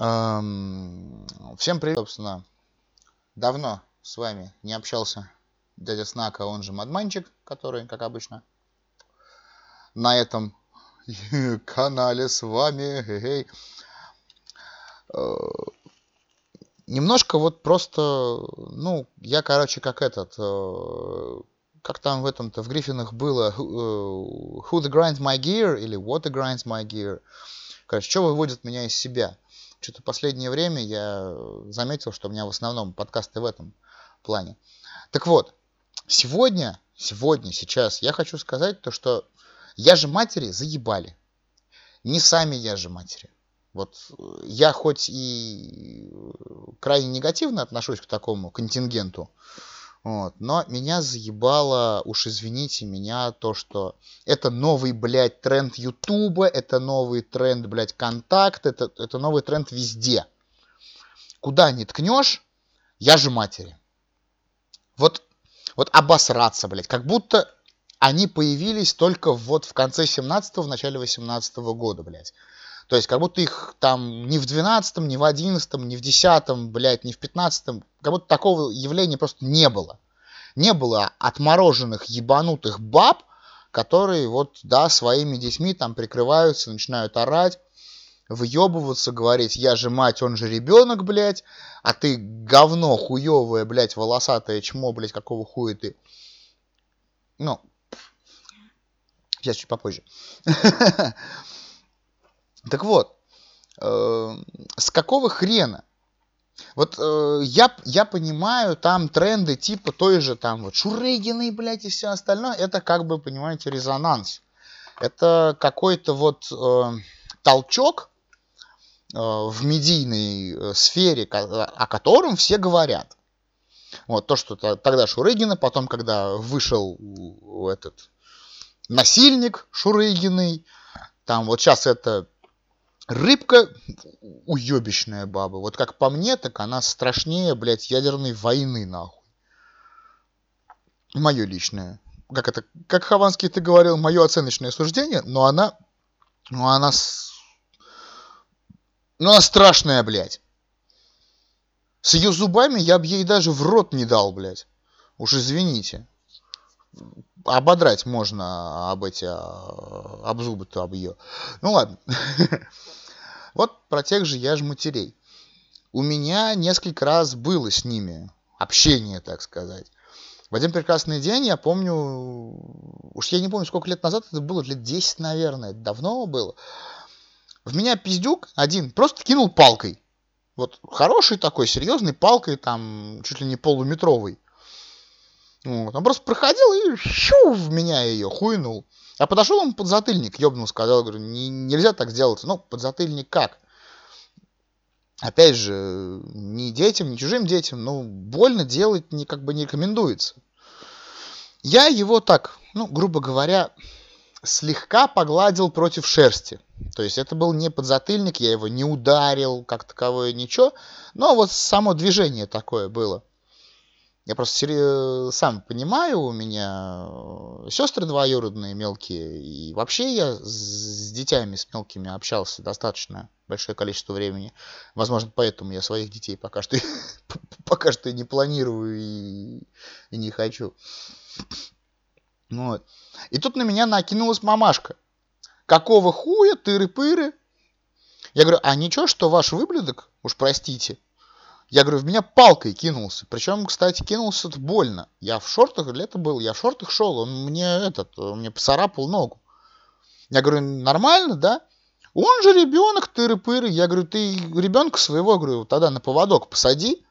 Всем привет, собственно. Давно с вами не общался дядя Снака, он же Мадманчик, который, как обычно, на этом канале с вами. Э, Немножко вот просто, ну, я, короче, как этот, э, как там в этом-то, в Гриффинах было, э, who the grinds my gear или what the grinds my gear. Короче, что выводит меня из себя? Что-то последнее время я заметил, что у меня в основном подкасты в этом плане. Так вот, сегодня, сегодня, сейчас я хочу сказать то, что я же матери заебали. Не сами я же матери. Вот э, я хоть и крайне негативно отношусь к такому контингенту, вот, но меня заебало, уж извините меня, то, что это новый, блядь, тренд Ютуба, это новый тренд, блядь, контакт, это, это новый тренд везде. Куда не ткнешь, я же матери. Вот, вот обосраться, блядь, как будто они появились только вот в конце 17-го, в начале 18 -го года, блядь. То есть, как будто их там ни в 12-м, ни в 11-м, ни в 10-м, блядь, ни в 15-м, как будто такого явления просто не было. Не было отмороженных ебанутых баб, которые вот, да, своими детьми там прикрываются, начинают орать, выебываться, говорить, я же мать, он же ребенок, блядь, а ты говно хуевое, блядь, волосатое чмо, блядь, какого хуя ты. Ну, сейчас чуть попозже. Так вот, э, с какого хрена? Вот э, я, я понимаю, там тренды типа той же там вот Шурыгиной, блядь, и все остальное, это как бы, понимаете, резонанс. Это какой-то вот э, толчок э, в медийной э, сфере, о котором все говорят. Вот то, что тогда Шурыгина, потом, когда вышел этот насильник Шурыгиной, там вот сейчас это Рыбка уебищная баба. Вот как по мне, так она страшнее, блядь, ядерной войны, нахуй. Мое личное. Как это, как Хованский ты говорил, мое оценочное суждение, но она, ну она, ну она страшная, блядь. С ее зубами я бы ей даже в рот не дал, блядь. Уж извините. Ободрать можно об эти, об зубы-то об ее. Ну ладно. Вот про тех же я ж матерей. У меня несколько раз было с ними общение, так сказать. В один прекрасный день, я помню, уж я не помню, сколько лет назад это было, лет 10, наверное, давно было. В меня пиздюк один просто кинул палкой. Вот хороший такой, серьезный палкой, там, чуть ли не полуметровый. Вот. Он просто проходил и щу в меня ее хуйнул. А подошел он под затыльник, ёбнул, сказал, говорю, не, нельзя так сделать. Ну, под затыльник как? Опять же, ни детям, ни чужим детям, ну, больно делать не, как бы не рекомендуется. Я его так, ну, грубо говоря, слегка погладил против шерсти. То есть это был не подзатыльник, я его не ударил, как таковое, ничего. Но вот само движение такое было. Я просто сам понимаю, у меня э, сестры двоюродные мелкие, и вообще я с детьми, с мелкими общался достаточно большое количество времени. Возможно, поэтому я своих детей пока что, пока что не планирую и, и не хочу. Вот. И тут на меня накинулась мамашка. Какого хуя, тыры-пыры? Я говорю, а ничего, что ваш выблюдок, уж простите, я говорю, в меня палкой кинулся. Причем, кстати, кинулся это больно. Я в шортах, лето был, я в шортах шел, он мне этот, он мне поцарапал ногу. Я говорю, нормально, да? Он же ребенок, тыры-пыры. Я говорю, ты ребенка своего, говорю, тогда на поводок посади.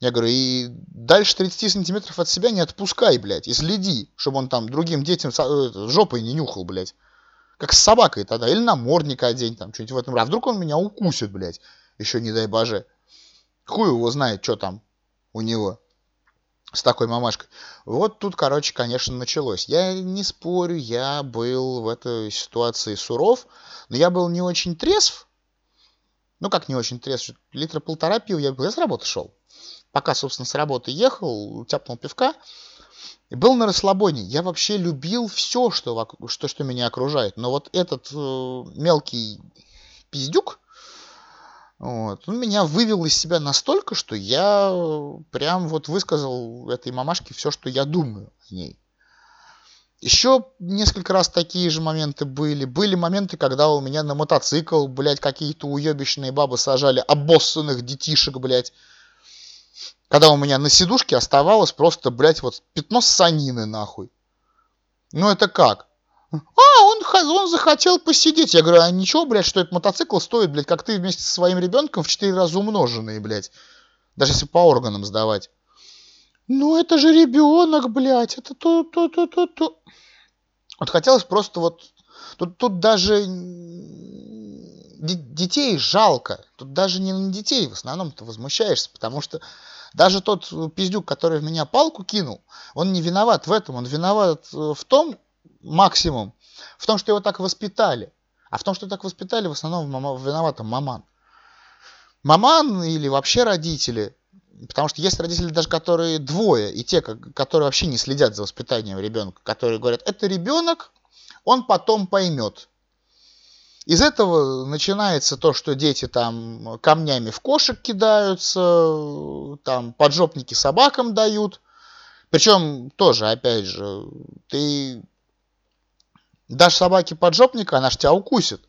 Я говорю, и дальше 30 сантиметров от себя не отпускай, блядь, и следи, чтобы он там другим детям э, жопой не нюхал, блядь. Как с собакой тогда. Или намордник одень, там, что-нибудь в этом. А вдруг он меня укусит, блядь, еще не дай боже. Хуй его знает, что там у него с такой мамашкой. Вот тут, короче, конечно, началось. Я не спорю, я был в этой ситуации суров, но я был не очень трезв. Ну, как не очень трезв? Литра полтора пива я, я с работы шел. Пока, собственно, с работы ехал, тяпнул пивка. И был на расслабоне. Я вообще любил все, что, что, что меня окружает. Но вот этот э, мелкий пиздюк, Вот. Он меня вывел из себя настолько, что я прям вот высказал этой мамашке все, что я думаю о ней. Еще несколько раз такие же моменты были. Были моменты, когда у меня на мотоцикл, блядь, какие-то уебищные бабы сажали обоссанных детишек, блядь. Когда у меня на сидушке оставалось просто, блядь, вот пятно санины, нахуй. Ну это как? А, он, захотел посидеть. Я говорю, а ничего, блядь, что этот мотоцикл стоит, блядь, как ты вместе со своим ребенком в 4 раза умноженные, блядь. Даже если по органам сдавать. Ну это же ребенок, блядь, это то, то, то, то, то. Вот хотелось просто вот... Тут, тут даже детей жалко. Тут даже не на детей в основном ты возмущаешься, потому что даже тот пиздюк, который в меня палку кинул, он не виноват в этом. Он виноват э, в том, максимум, в том, что его так воспитали. А в том, что так воспитали, в основном виновата маман. Маман или вообще родители. Потому что есть родители даже, которые двое, и те, которые вообще не следят за воспитанием ребенка, которые говорят, это ребенок, он потом поймет. Из этого начинается то, что дети там камнями в кошек кидаются, там поджопники собакам дают. Причем тоже, опять же, ты дашь собаке поджопника, она ж тебя укусит.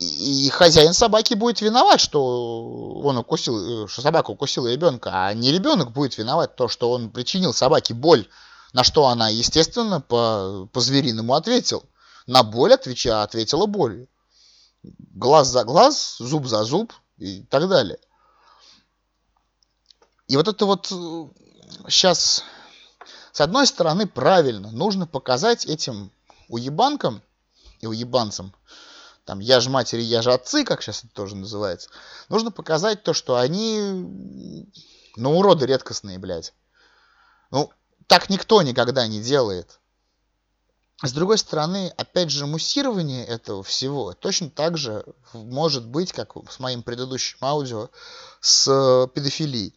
И хозяин собаки будет виноват, что он укусил, что собака укусила ребенка, а не ребенок будет виноват то, что он причинил собаке боль, на что она, естественно, по, по звериному ответил. На боль отвеча, ответила болью. Глаз за глаз, зуб за зуб и так далее. И вот это вот сейчас, с одной стороны, правильно, нужно показать этим уебанкам и уебанцам, там, я же матери, я же отцы, как сейчас это тоже называется, нужно показать то, что они, ну, уроды редкостные, блядь. Ну, так никто никогда не делает. С другой стороны, опять же, муссирование этого всего точно так же может быть, как с моим предыдущим аудио, с педофилией.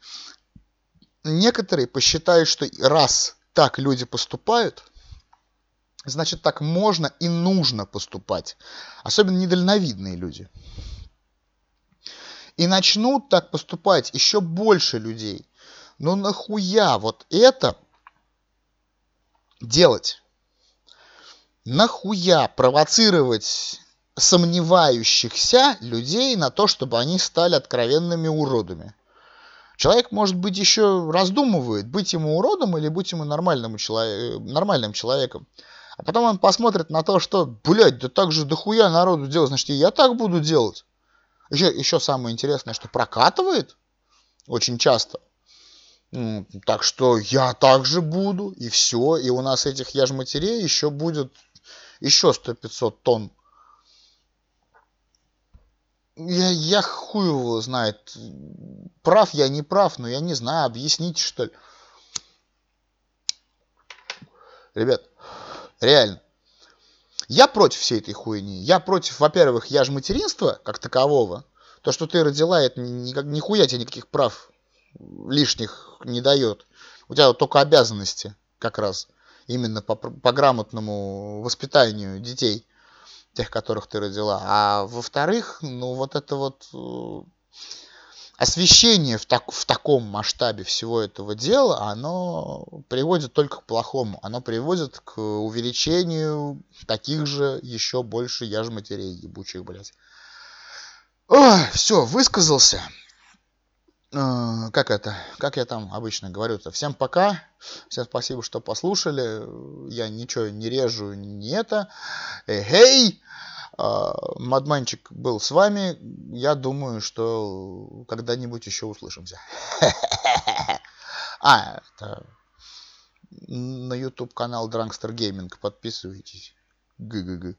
Некоторые посчитают, что раз так люди поступают, значит так можно и нужно поступать. Особенно недальновидные люди. И начнут так поступать еще больше людей. Но нахуя вот это делать? Нахуя провоцировать сомневающихся людей на то, чтобы они стали откровенными уродами? Человек, может быть, еще раздумывает, быть ему уродом или быть ему нормальным, человек, нормальным человеком. А потом он посмотрит на то, что, блядь, да так же дохуя народу делать, значит, и я так буду делать. Еще, еще самое интересное, что прокатывает очень часто. Так что я также буду, и все. И у нас этих я ж матерей еще будет еще 100-500 тонн. Я, я хуй его знает. Прав я, не прав, но я не знаю, объясните, что ли. Ребят, Реально. Я против всей этой хуйни. Я против, во-первых, я же материнства как такового. То, что ты родила, это ни, нихуя тебе никаких прав лишних не дает. У тебя вот только обязанности как раз именно по, по грамотному воспитанию детей, тех, которых ты родила. А во-вторых, ну вот это вот э, освещение в, так, в таком масштабе всего этого дела, оно приводит только к плохому. Оно приводит к увеличению таких же еще больше яж матерей ебучих, блядь. Ой, все, высказался. Э, как это? Как я там обычно говорю-то? Всем пока. Всем спасибо, что послушали. Я ничего не режу, не это. Эй! А, Мадманчик был с вами. Я думаю, что когда-нибудь еще услышимся. А, это на YouTube канал Drangster Gaming. Подписывайтесь. ГГГ.